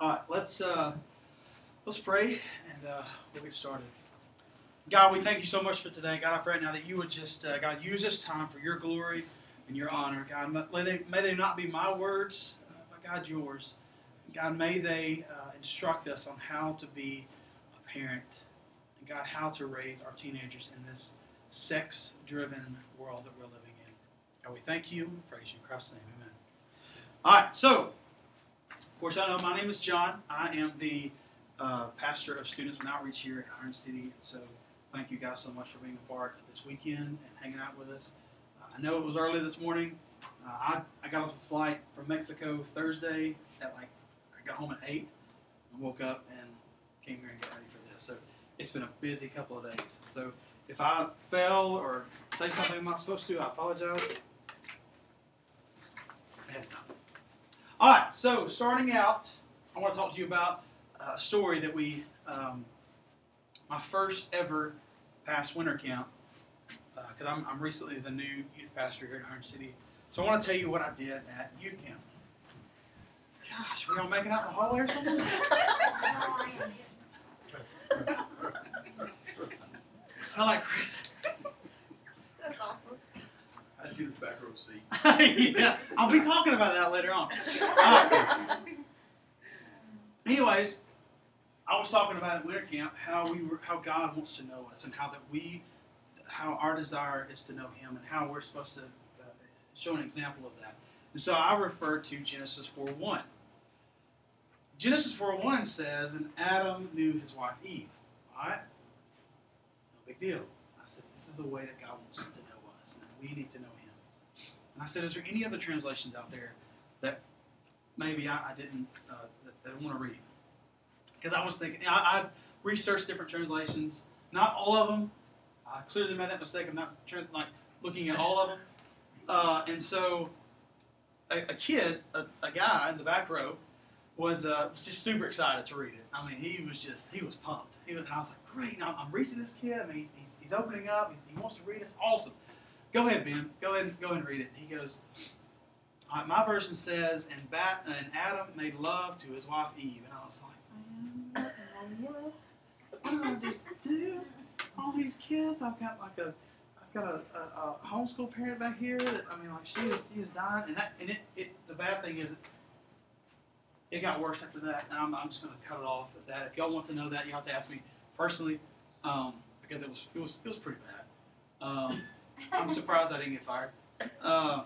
All right, let's uh, let's pray and uh, we'll get started. God, we thank you so much for today. God, I pray now that you would just uh, God use this time for your glory and your honor. God, may they, may they not be my words, uh, but God, yours. God, may they uh, instruct us on how to be a parent and God, how to raise our teenagers in this sex-driven world that we're living in. And we thank you. We praise you in Christ's name. Amen. All right, so course, I know my name is John. I am the uh, pastor of students and outreach here at Iron City. And So thank you guys so much for being a part of this weekend and hanging out with us. Uh, I know it was early this morning. Uh, I, I got off a flight from Mexico Thursday at like, I got home at 8 and woke up and came here and got ready for this. So it's been a busy couple of days. So if I fail or say something I'm not supposed to, I apologize. Ahead of time. All right, so starting out, I want to talk to you about a story that we, um, my first ever past winter camp, because uh, I'm, I'm recently the new youth pastor here at Iron City. So I want to tell you what I did at youth camp. Gosh, we all making out in the hallway or something? I like Chris. This back row seat? yeah, I'll be talking about that later on. Uh, anyways, I was talking about at winter camp how we were, how God wants to know us, and how that we, how our desire is to know Him, and how we're supposed to uh, show an example of that. And so I refer to Genesis four one. Genesis four one says, "And Adam knew his wife Eve." All right, no big deal. I said, "This is the way that God wants to know us, and we need to know Him." And I said, "Is there any other translations out there that maybe I, I didn't uh, that, that want to read?" Because I was thinking, I, I researched different translations. Not all of them. I clearly made that mistake of not like looking at all of them. Uh, and so, a, a kid, a, a, guy in the back row, was uh, just super excited to read it. I mean, he was just he was pumped. He was, and I was like, great! I'm, I'm reaching this kid. I mean, he's, he's, he's opening up. He's, he wants to read. It's awesome. Go ahead, Ben. Go ahead and go ahead and read it. And he goes. My version says, and, Bat, and Adam made love to his wife Eve. And I was like, man, what did I just do? All these kids, I've got like a, I've got a, a, a homeschool parent back here. That I mean, like she is, she is dying, and that, and it, it, the bad thing is, it got worse after that, and I'm, I'm just gonna cut it off at that. If y'all want to know that, you have to ask me personally, um, because it was, it was, it was pretty bad. Um, I'm surprised I didn't get fired. Uh,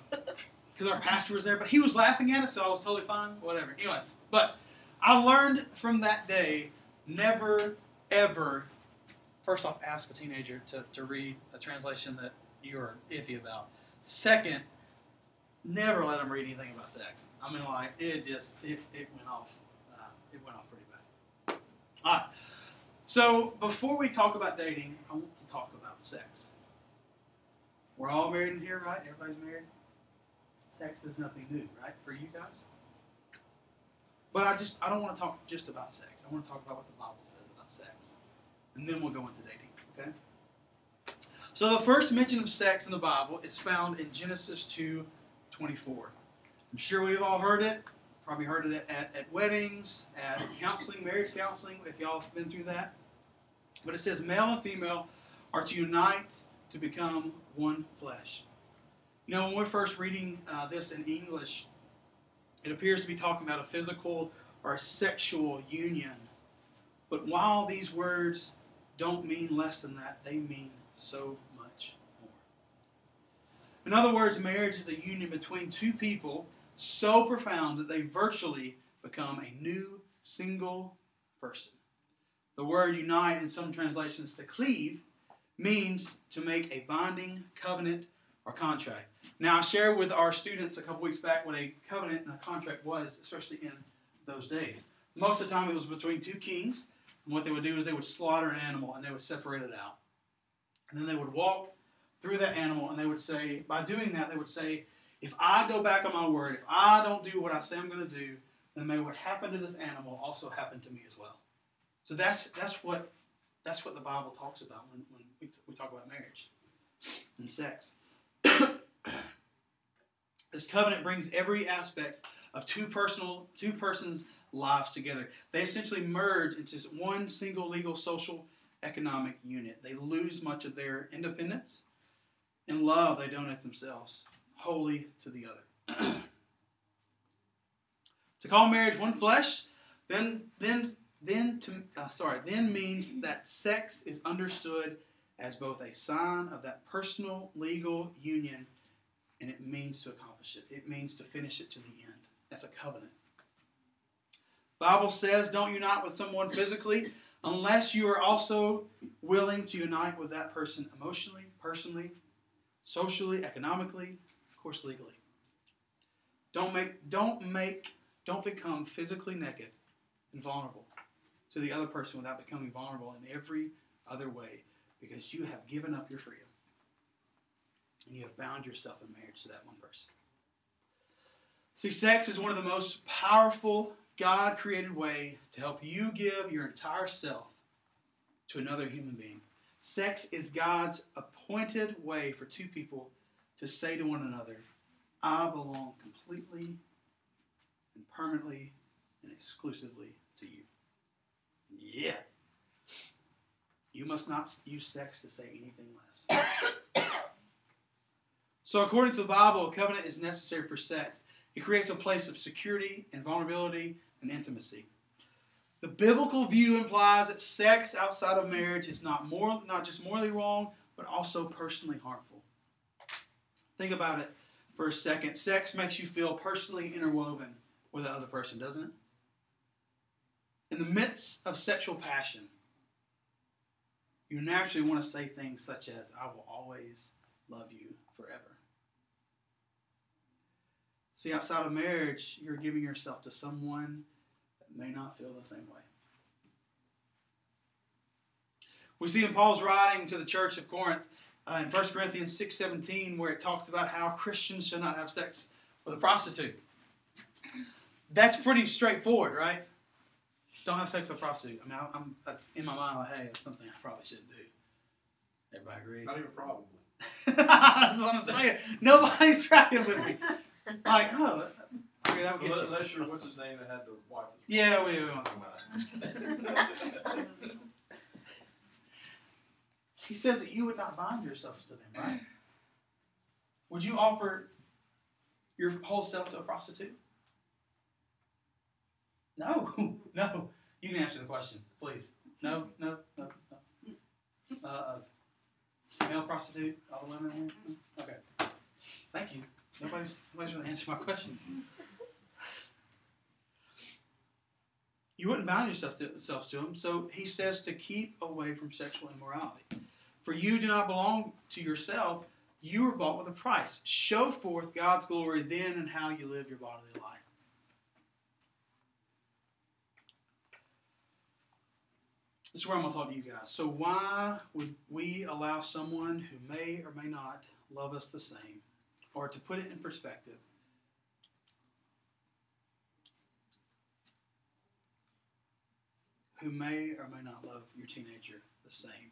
because our pastor was there, but he was laughing at us, so I was totally fine. Whatever. Anyways, but I learned from that day never, ever, first off, ask a teenager to, to read a translation that you're iffy about. Second, never let them read anything about sex. I mean, like, it just, it, it went off. Uh, it went off pretty bad. All right. So, before we talk about dating, I want to talk about sex. We're all married in here, right? Everybody's married? sex is nothing new, right, for you guys? But I just I don't want to talk just about sex. I want to talk about what the Bible says about sex. And then we'll go into dating, okay? So the first mention of sex in the Bible is found in Genesis 2 24. I'm sure we've all heard it. Probably heard it at, at weddings, at counseling, marriage counseling, if y'all have been through that. But it says male and female are to unite to become one flesh. You know, when we're first reading uh, this in English, it appears to be talking about a physical or a sexual union. But while these words don't mean less than that, they mean so much more. In other words, marriage is a union between two people so profound that they virtually become a new single person. The word unite in some translations to cleave means to make a binding covenant or contract. Now, I shared with our students a couple weeks back what a covenant and a contract was, especially in those days. Most of the time, it was between two kings, and what they would do is they would slaughter an animal and they would separate it out. And then they would walk through that animal and they would say, by doing that, they would say, if I go back on my word, if I don't do what I say I'm going to do, then may what happened to this animal also happen to me as well. So that's that's what that's what the Bible talks about when, when we, we talk about marriage and sex. This covenant brings every aspect of two personal two persons' lives together. They essentially merge into one single legal, social, economic unit. They lose much of their independence. In love, they donate themselves wholly to the other. to call marriage one flesh, then then then to uh, sorry then means that sex is understood as both a sign of that personal legal union and it means to accomplish it. It means to finish it to the end. That's a covenant. Bible says don't unite with someone physically unless you are also willing to unite with that person emotionally, personally, socially, economically, of course legally. Don't make don't make don't become physically naked and vulnerable to the other person without becoming vulnerable in every other way because you have given up your freedom and you have bound yourself in marriage to that one person. See, sex is one of the most powerful God created way to help you give your entire self to another human being. Sex is God's appointed way for two people to say to one another, I belong completely and permanently and exclusively to you. Yeah. You must not use sex to say anything less. so, according to the Bible, a covenant is necessary for sex. It creates a place of security and vulnerability and intimacy. The biblical view implies that sex outside of marriage is not more, not just morally wrong, but also personally harmful. Think about it for a second. Sex makes you feel personally interwoven with the other person, doesn't it? In the midst of sexual passion, you naturally want to say things such as, I will always love you forever. See, outside of marriage, you're giving yourself to someone that may not feel the same way. We see in Paul's writing to the church of Corinth uh, in 1 Corinthians 6.17 where it talks about how Christians should not have sex with a prostitute. That's pretty straightforward, right? Don't have sex with a prostitute. I mean, I, am that's in my mind. Like, hey, that's something I probably shouldn't do. Everybody agree? Not even probably. that's what I'm saying. Nobody's tracking with me. Like, oh, okay, that would get Unless, you. unless you're, what's his name that had the wife? Yeah, we, we won't talk about that. he says that you would not bind yourselves to them, right? Would you offer your whole self to a prostitute? No, no. You can answer the question, please. No, no, no, no. Uh, male prostitute, all the women here? Okay. Thank you. Nobody's, nobody's really answering my questions. You wouldn't bind yourself to, yourselves to him, so he says to keep away from sexual immorality. For you do not belong to yourself, you were bought with a price. Show forth God's glory then and how you live your bodily life. This is where I'm going to talk to you guys. So, why would we allow someone who may or may not love us the same, or to put it in perspective, who may or may not love your teenager the same?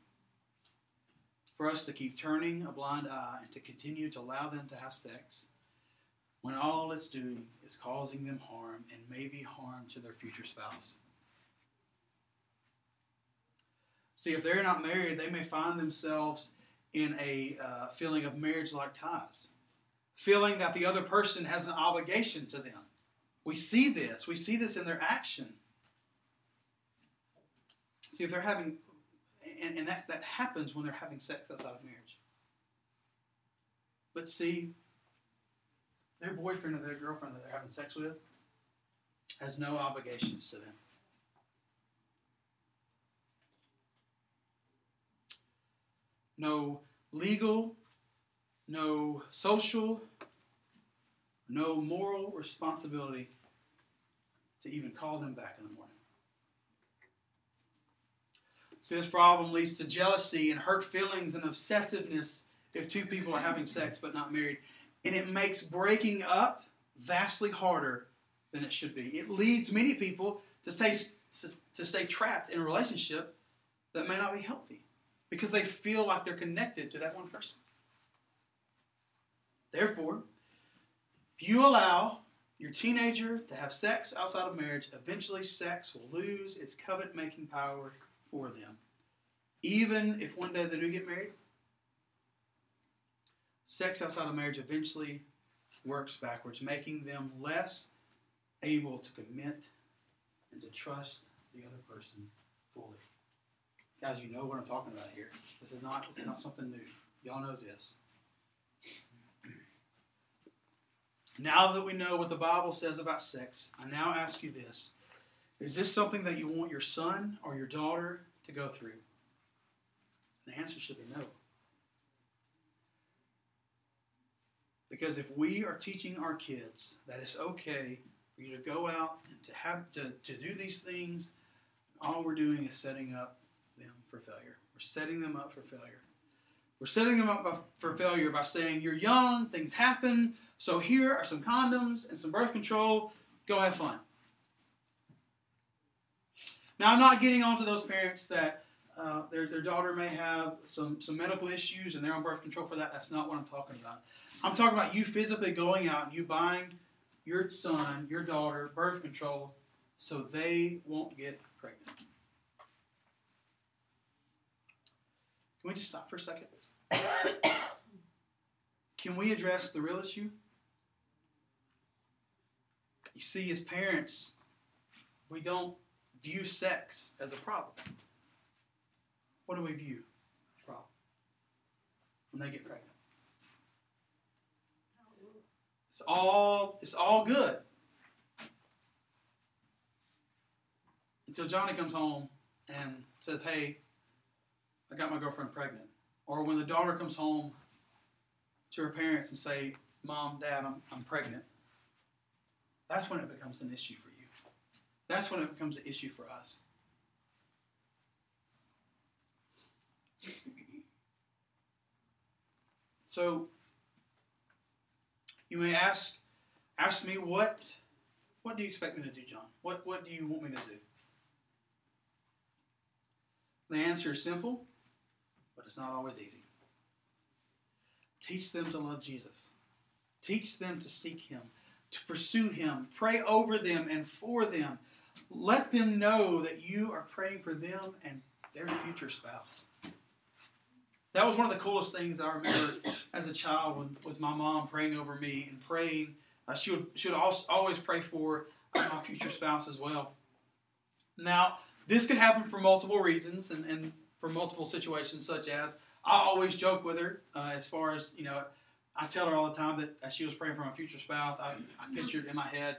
For us to keep turning a blind eye and to continue to allow them to have sex when all it's doing is causing them harm and maybe harm to their future spouse. See, if they're not married, they may find themselves in a uh, feeling of marriage like ties, feeling that the other person has an obligation to them. We see this, we see this in their action. See, if they're having, and, and that, that happens when they're having sex outside of marriage. But see, their boyfriend or their girlfriend that they're having sex with has no obligations to them. No legal, no social, no moral responsibility to even call them back in the morning. See, this problem leads to jealousy and hurt feelings and obsessiveness if two people are having sex but not married. And it makes breaking up vastly harder than it should be. It leads many people to stay, to stay trapped in a relationship that may not be healthy because they feel like they're connected to that one person. Therefore, if you allow your teenager to have sex outside of marriage, eventually sex will lose its covet making power for them. Even if one day they do get married, sex outside of marriage eventually works backwards, making them less able to commit and to trust the other person fully. Guys, you know what I'm talking about here. This is not this is not something new. Y'all know this. Now that we know what the Bible says about sex, I now ask you this. Is this something that you want your son or your daughter to go through? The answer should be no. Because if we are teaching our kids that it's okay for you to go out and to have to, to do these things, all we're doing is setting up them for failure. We're setting them up for failure. We're setting them up for failure by saying, You're young, things happen, so here are some condoms and some birth control. Go have fun. Now, I'm not getting onto those parents that uh, their, their daughter may have some, some medical issues and they're on birth control for that. That's not what I'm talking about. I'm talking about you physically going out and you buying your son, your daughter, birth control so they won't get pregnant. Can we just stop for a second? Can we address the real issue? You see, as parents, we don't view sex as a problem. What do we view? Problem. When they get pregnant. It's all it's all good. Until Johnny comes home and says, Hey, I got my girlfriend pregnant. Or when the daughter comes home to her parents and say, Mom, Dad, I'm, I'm pregnant. That's when it becomes an issue for you. That's when it becomes an issue for us. So you may ask ask me what what do you expect me to do, John? What what do you want me to do? The answer is simple, but it's not always easy. Teach them to love Jesus. Teach them to seek him, to pursue him. Pray over them and for them. Let them know that you are praying for them and their future spouse. That was one of the coolest things I remember as a child when, was my mom praying over me and praying. Uh, she would she would also, always pray for uh, my future spouse as well. Now, this could happen for multiple reasons and, and for multiple situations, such as I always joke with her uh, as far as, you know, I tell her all the time that as she was praying for my future spouse, I, I pictured in my head,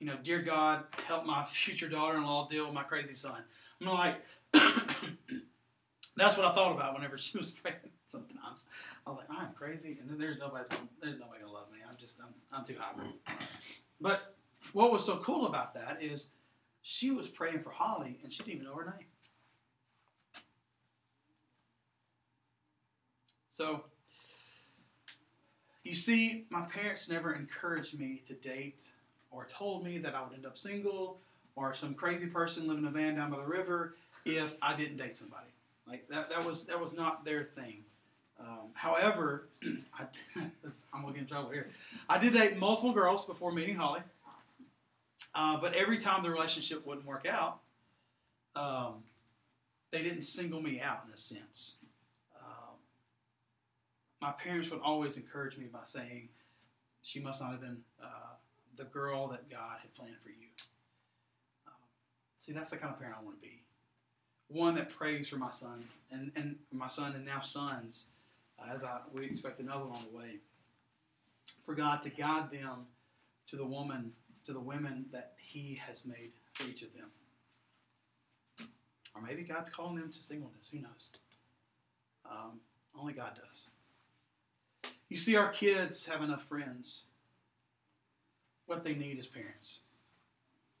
you know, dear God, help my future daughter in law deal with my crazy son. I'm like, that's what I thought about whenever she was praying sometimes. I was like, I'm crazy, and there's nobody, there's nobody gonna love me. I'm just, I'm, I'm too hot. But what was so cool about that is she was praying for Holly, and she didn't even know her name. So, you see, my parents never encouraged me to date or told me that I would end up single or some crazy person living in a van down by the river if I didn't date somebody. Like that, that was that was not their thing. Um, however, I, I'm gonna get in trouble here. I did date multiple girls before meeting Holly, uh, but every time the relationship wouldn't work out, um, they didn't single me out in a sense. My parents would always encourage me by saying, "She must not have been uh, the girl that God had planned for you." Um, see, that's the kind of parent I want to be one that prays for my sons and, and my son and now sons, uh, as I we expect another on the way, for God to guide them to the woman, to the women that He has made for each of them. Or maybe God's calling them to singleness. Who knows? Um, only God does. You see, our kids have enough friends. What they need is parents.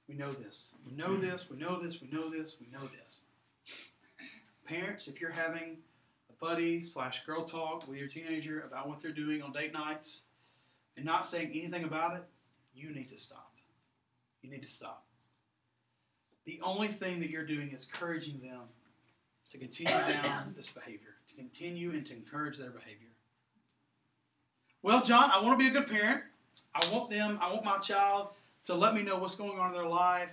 We know this. We know this. We know this. We know this. We know this. Parents, if you're having a buddy slash girl talk with your teenager about what they're doing on date nights and not saying anything about it, you need to stop. You need to stop. The only thing that you're doing is encouraging them to continue down this behavior, to continue and to encourage their behavior. Well, John, I want to be a good parent. I want them, I want my child to let me know what's going on in their life,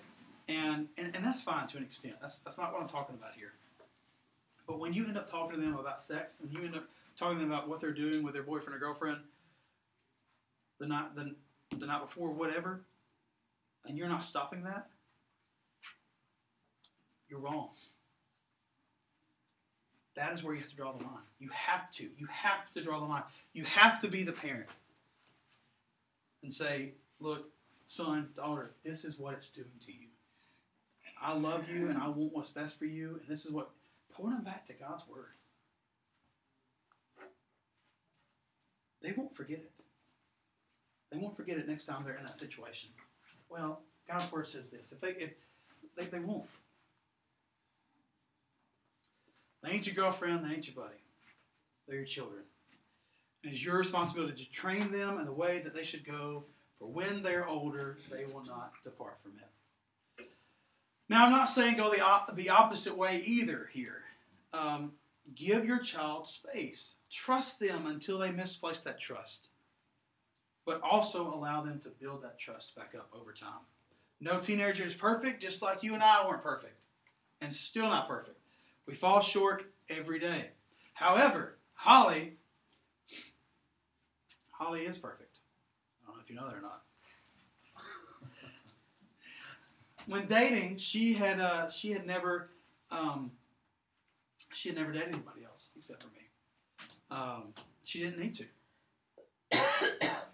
and, and, and that's fine to an extent. That's, that's not what I'm talking about here. But when you end up talking to them about sex, and you end up talking to them about what they're doing with their boyfriend or girlfriend the night, the, the night before, whatever, and you're not stopping that, you're wrong. That is where you have to draw the line. You have to. You have to draw the line. You have to be the parent and say, look, son, daughter, this is what it's doing to you. I love you and I want what's best for you, and this is what. Point them back to God's Word. They won't forget it. They won't forget it next time they're in that situation. Well, God's Word says this. If they, if they, they won't. They ain't your girlfriend, they ain't your buddy. They're your children. And It is your responsibility to train them in the way that they should go, for when they're older, they will not depart from it. Now, I'm not saying go the, op- the opposite way either here. Um, give your child space, trust them until they misplace that trust, but also allow them to build that trust back up over time. No teenager is perfect, just like you and I weren't perfect, and still not perfect. We fall short every day. However, Holly, Holly is perfect. I don't know if you know that or not. When dating, she had uh, she had never um, she had never dated anybody else except for me. Um, she didn't need to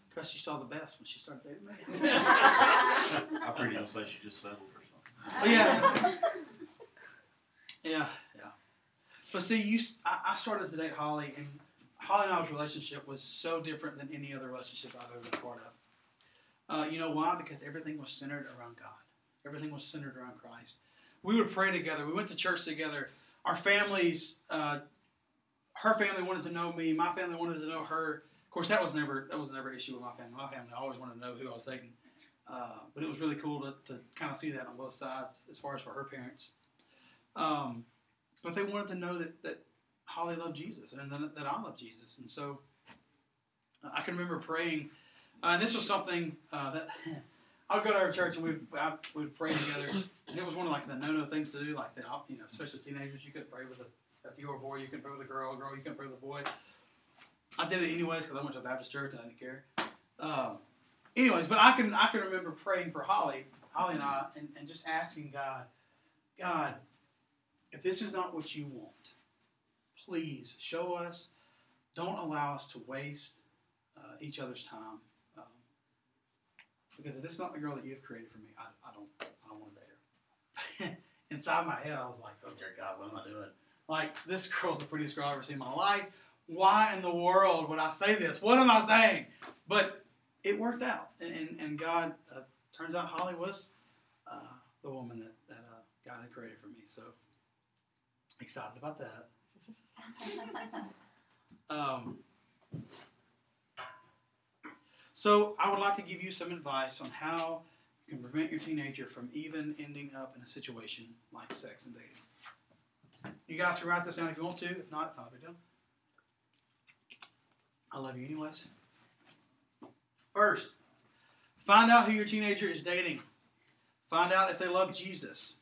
because she saw the best when she started dating me. I pretty you'll say she just settled or something. Oh, yeah. Yeah, yeah. But see, you, I, I started to date Holly, and Holly and I's relationship was so different than any other relationship I've ever been part of. Uh, you know why? Because everything was centered around God. Everything was centered around Christ. We would pray together. We went to church together. Our families, uh, her family wanted to know me. My family wanted to know her. Of course, that was never that was never an issue with my family. My family always wanted to know who I was dating. Uh, but it was really cool to, to kind of see that on both sides, as far as for her parents. Um, but they wanted to know that, that Holly loved Jesus and that, that I love Jesus. And so I can remember praying, uh, and this was something uh, that I would go to our church and we would pray together, and it was one of like the no-no things to do, like that. You know, especially teenagers, you couldn't pray with a if you were a boy, you couldn't pray with a girl. A girl, you couldn't pray with a boy. I did it anyways because I went to a Baptist church and I didn't care. Um, anyways, but I can I can remember praying for Holly, Holly and I, and, and just asking God, God, if this is not what you want, please show us. Don't allow us to waste uh, each other's time. Um, because if this is not the girl that you've created for me, I, I don't I don't want to date her. Inside my head, I was like, oh dear God, what am I doing? Like this girl's the prettiest girl I've ever seen in my life. Why in the world would I say this? What am I saying? But it worked out, and and, and God uh, turns out Holly was uh, the woman that that uh, God had created for me. So excited about that. Um, so I would like to give you some advice on how you can prevent your teenager from even ending up in a situation like sex and dating. You guys can write this down if you want to. If not, it's not a big deal. I love you anyways. First, find out who your teenager is dating. Find out if they love Jesus.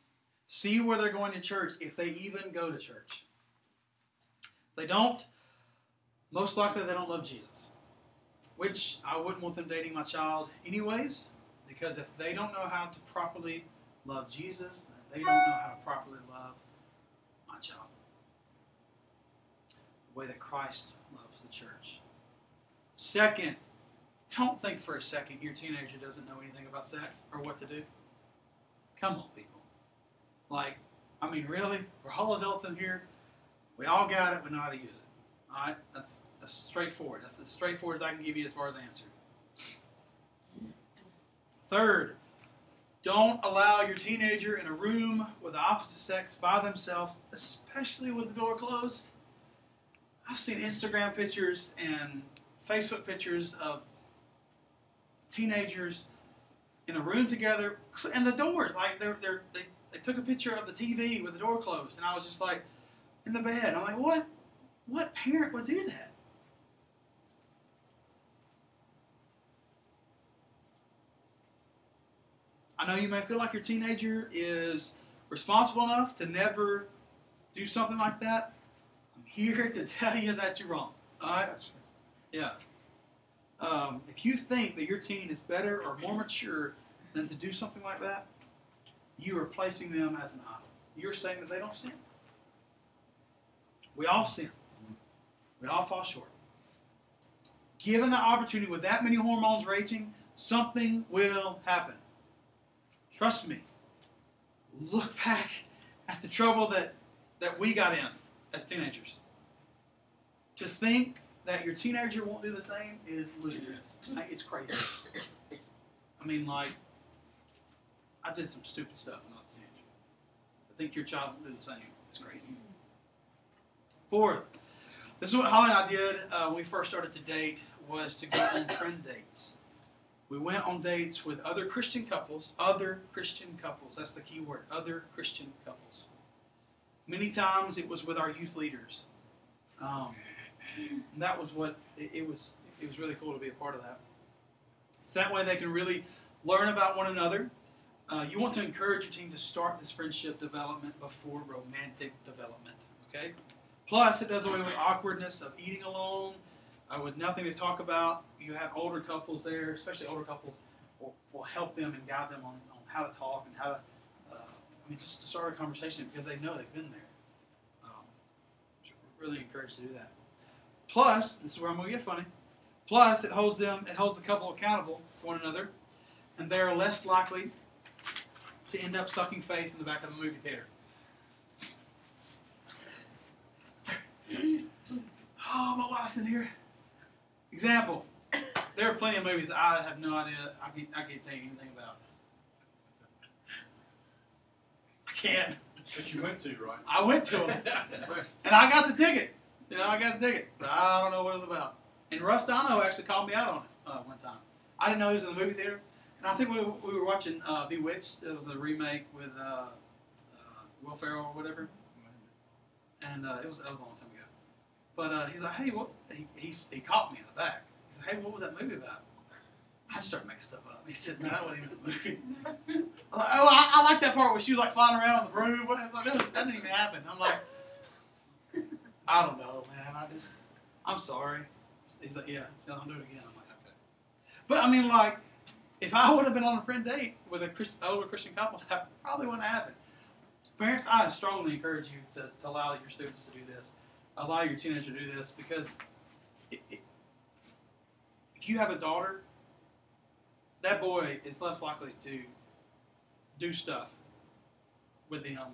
See where they're going to church, if they even go to church. If they don't, most likely they don't love Jesus. Which I wouldn't want them dating my child anyways, because if they don't know how to properly love Jesus, they don't know how to properly love my child. The way that Christ loves the church. Second, don't think for a second your teenager doesn't know anything about sex or what to do. Come on, people. Like, I mean, really? We're all adults in here. We all got it. We know how to use it. All right? That's, that's straightforward. That's as straightforward as I can give you as far as answer. Third, don't allow your teenager in a room with the opposite sex by themselves, especially with the door closed. I've seen Instagram pictures and Facebook pictures of teenagers in a room together, and the doors like they're, they're they they took a picture of the TV with the door closed, and I was just like in the bed. I'm like, what what parent would do that? I know you may feel like your teenager is responsible enough to never do something like that. I'm here to tell you that you're wrong. All right? Yeah. Um, if you think that your teen is better or more mature than to do something like that, you are placing them as an idol. You're saying that they don't sin. We all sin. We all fall short. Given the opportunity with that many hormones raging, something will happen. Trust me. Look back at the trouble that, that we got in as teenagers. To think that your teenager won't do the same is ludicrous. It's crazy. I mean, like, I did some stupid stuff when I was a teenager. I think your child will do the same. It's crazy. Fourth, this is what Holly and I did uh, when we first started to date was to go on friend dates. We went on dates with other Christian couples, other Christian couples. That's the key word, other Christian couples. Many times it was with our youth leaders. Um, and that was what it, it was. It was really cool to be a part of that. So that way they can really learn about one another. Uh, you want to encourage your team to start this friendship development before romantic development. Okay. Plus, it does away with awkwardness of eating alone, uh, with nothing to talk about. You have older couples there, especially older couples, will, will help them and guide them on, on how to talk and how to, uh, I mean, just to start a conversation because they know they've been there. Um, really encouraged to do that. Plus, this is where I'm going to get funny. Plus, it holds them, it holds the couple accountable to one another, and they are less likely to end up sucking face in the back of the movie theater. oh, my wife's in here. Example. There are plenty of movies I have no idea. I can't, I can't tell you anything about. I can't. But you went to, right? I went to them, and I got the ticket. You know, I got the ticket, but I don't know what it was about. And Russ Dono actually called me out on it uh, one time. I didn't know he was in the movie theater, and I think we, we were watching uh, Bewitched. It was a remake with uh, uh, Will Ferrell or whatever, and uh, it was that was a long time ago. But uh, he's like, "Hey, what?" He, he he caught me in the back. He said, "Hey, what was that movie about?" I just started making stuff up. He said, "No, that wasn't even a movie." I'm like, "Oh, I, I like that part where she was like flying around on the broom. Like, that, that didn't even happen." I'm like, "I don't know, man. I just, I'm sorry." He's like, "Yeah, yeah, I'll do it again." I'm like, "Okay." But I mean, like, if I would have been on a friend date with a Christian, older Christian couple, that probably wouldn't have happened. Parents, I strongly encourage you to, to allow your students to do this, allow your teenager to do this, because it, it, if you have a daughter, that boy is less likely to do stuff with them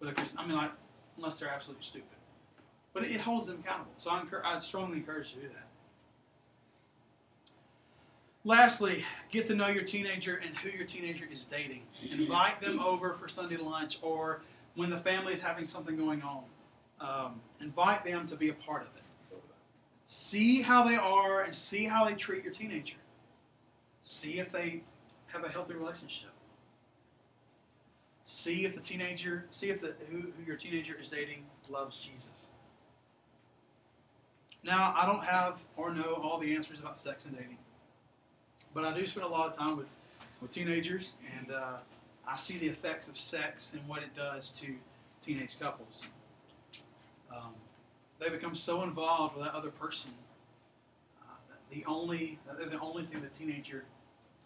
with a Christian. I mean, like, unless they're absolutely stupid. But it, it holds them accountable. So I encourage, I'd strongly encourage you to do that. Lastly, get to know your teenager and who your teenager is dating. Invite them over for Sunday lunch or when the family is having something going on. Um, invite them to be a part of it. See how they are and see how they treat your teenager. See if they have a healthy relationship. See if the teenager, see if the who, who your teenager is dating loves Jesus. Now, I don't have or know all the answers about sex and dating, but I do spend a lot of time with, with teenagers, and uh, I see the effects of sex and what it does to teenage couples. Um, they become so involved with that other person uh, the only they're the only thing the teenager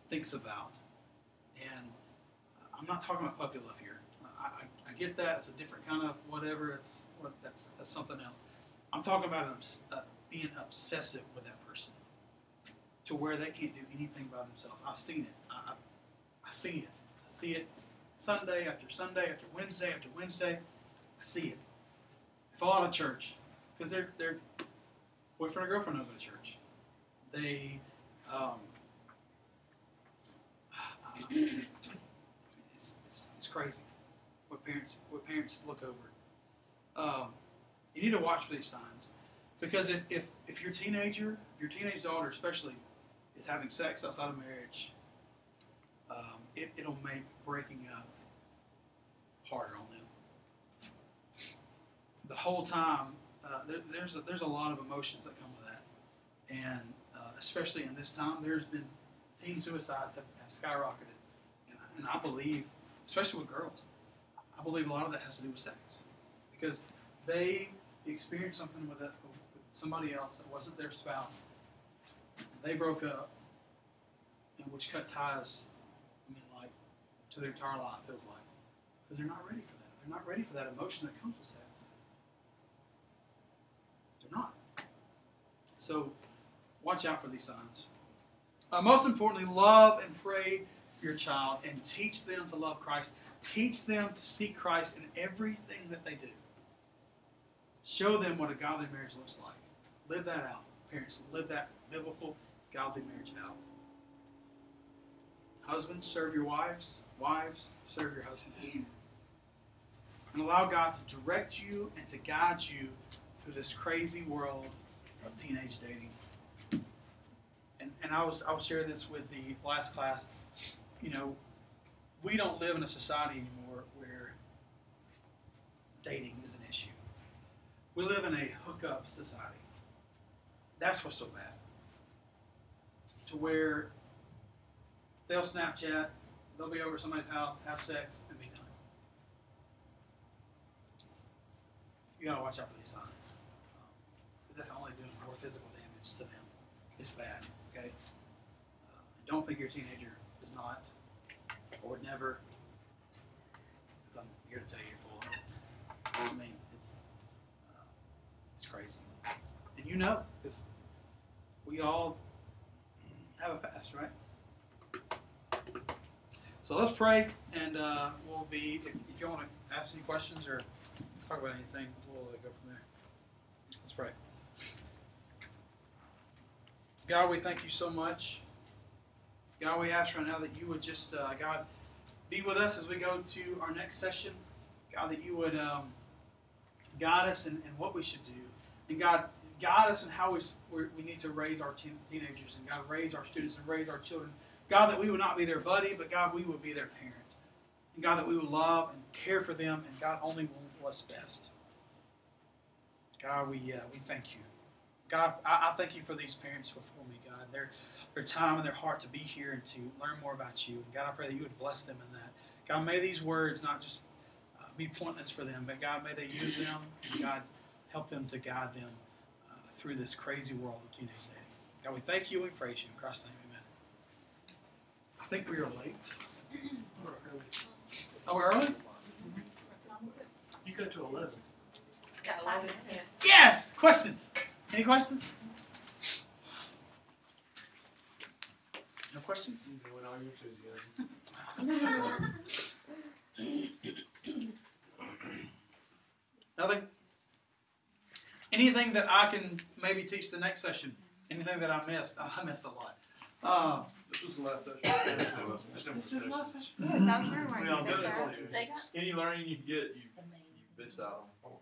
thinks about. And I'm not talking about puppy love here. I, I, I get that it's a different kind of whatever. It's what that's, that's something else. I'm talking about uh, being obsessive with that person to where they can't do anything by themselves. I've seen it. I, I, see it. I see it Sunday after Sunday after Wednesday after Wednesday. I see it. They fall out of church because their their boyfriend or girlfriend don't go to church. They um, it's, it's, it's crazy what parents what parents look over. Um, you need to watch for these signs because if, if, if your teenager, if your teenage daughter especially, is having sex outside of marriage, um, it, it'll make breaking up harder on them. The whole time, uh, there, there's a, there's a lot of emotions that come with that, and uh, especially in this time, there's been teen suicides have, have skyrocketed, and and I believe, especially with girls, I believe a lot of that has to do with sex, because they experienced something with, a, with somebody else that wasn't their spouse. They broke up, and which cut ties. I mean, like to their entire life feels like, because they're not ready for that. They're not ready for that emotion that comes with sex. They're not. So, watch out for these signs. Uh, most importantly, love and pray your child and teach them to love Christ. Teach them to seek Christ in everything that they do. Show them what a godly marriage looks like. Live that out. Parents, live that biblical, godly marriage out. Husbands, serve your wives. Wives, serve your husbands. And allow God to direct you and to guide you through this crazy world of teenage dating. And, and I was I was sharing this with the last class. You know, we don't live in a society anymore where dating is an issue. We live in a hookup society. That's what's so bad. To where they'll Snapchat, they'll be over somebody's house, have sex, and be done. You gotta watch out for these signs. Um, that's only doing more physical damage to them. It's bad, okay? Uh, don't think your teenager is not, or would never, because I'm here to tell you full of. I mean, it's, uh, it's crazy. And you know, because we all have a past, right? So let's pray, and uh, we'll be, if, if you want to ask any questions or talk about anything, we'll uh, go from there. Let's pray. God, we thank you so much. God, we ask right now that you would just, uh, God, be with us as we go to our next session. God, that you would um, guide us in, in what we should do. And God, guide us in how we, we need to raise our teen, teenagers and God, raise our students and raise our children. God, that we would not be their buddy, but God, we would be their parent. And God, that we would love and care for them, and God only want what's best. God, we uh, we thank you. God, I, I thank you for these parents before me, God. Their their time and their heart to be here and to learn more about you. And God, I pray that you would bless them in that. God, may these words not just uh, be pointless for them, but God, may they use them and God help them to guide them through this crazy world of teenage dating. God, we thank you and we praise you in Christ's name, Amen. I think we are late. Oh, we're early? You go to eleven. Got five minutes. Yes. Questions? Any questions? No questions? You know, in all your enthusiasm. Nothing. Anything that I can maybe teach the next session? Anything that I missed? I missed a lot. Uh, This was the last session. this is the last session. Yes, I was wondering why We you all said did it. that. They got Any learning you get, you you missed out on.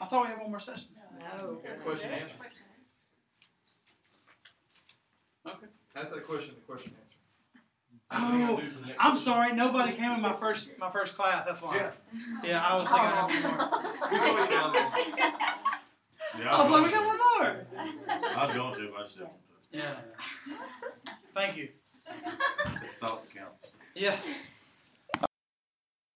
I thought we had one more session. No. Question answer. Okay. Ask that question, the question answer. Oh, I'm sorry. Nobody came in my first my first class. That's why. Yeah. Yeah, I was thinking I had one more. We saw you down there. Yeah, I was like, we got one more. to. I was going to, but I just didn't. Yeah. Thank you. It's thought counts. Yeah.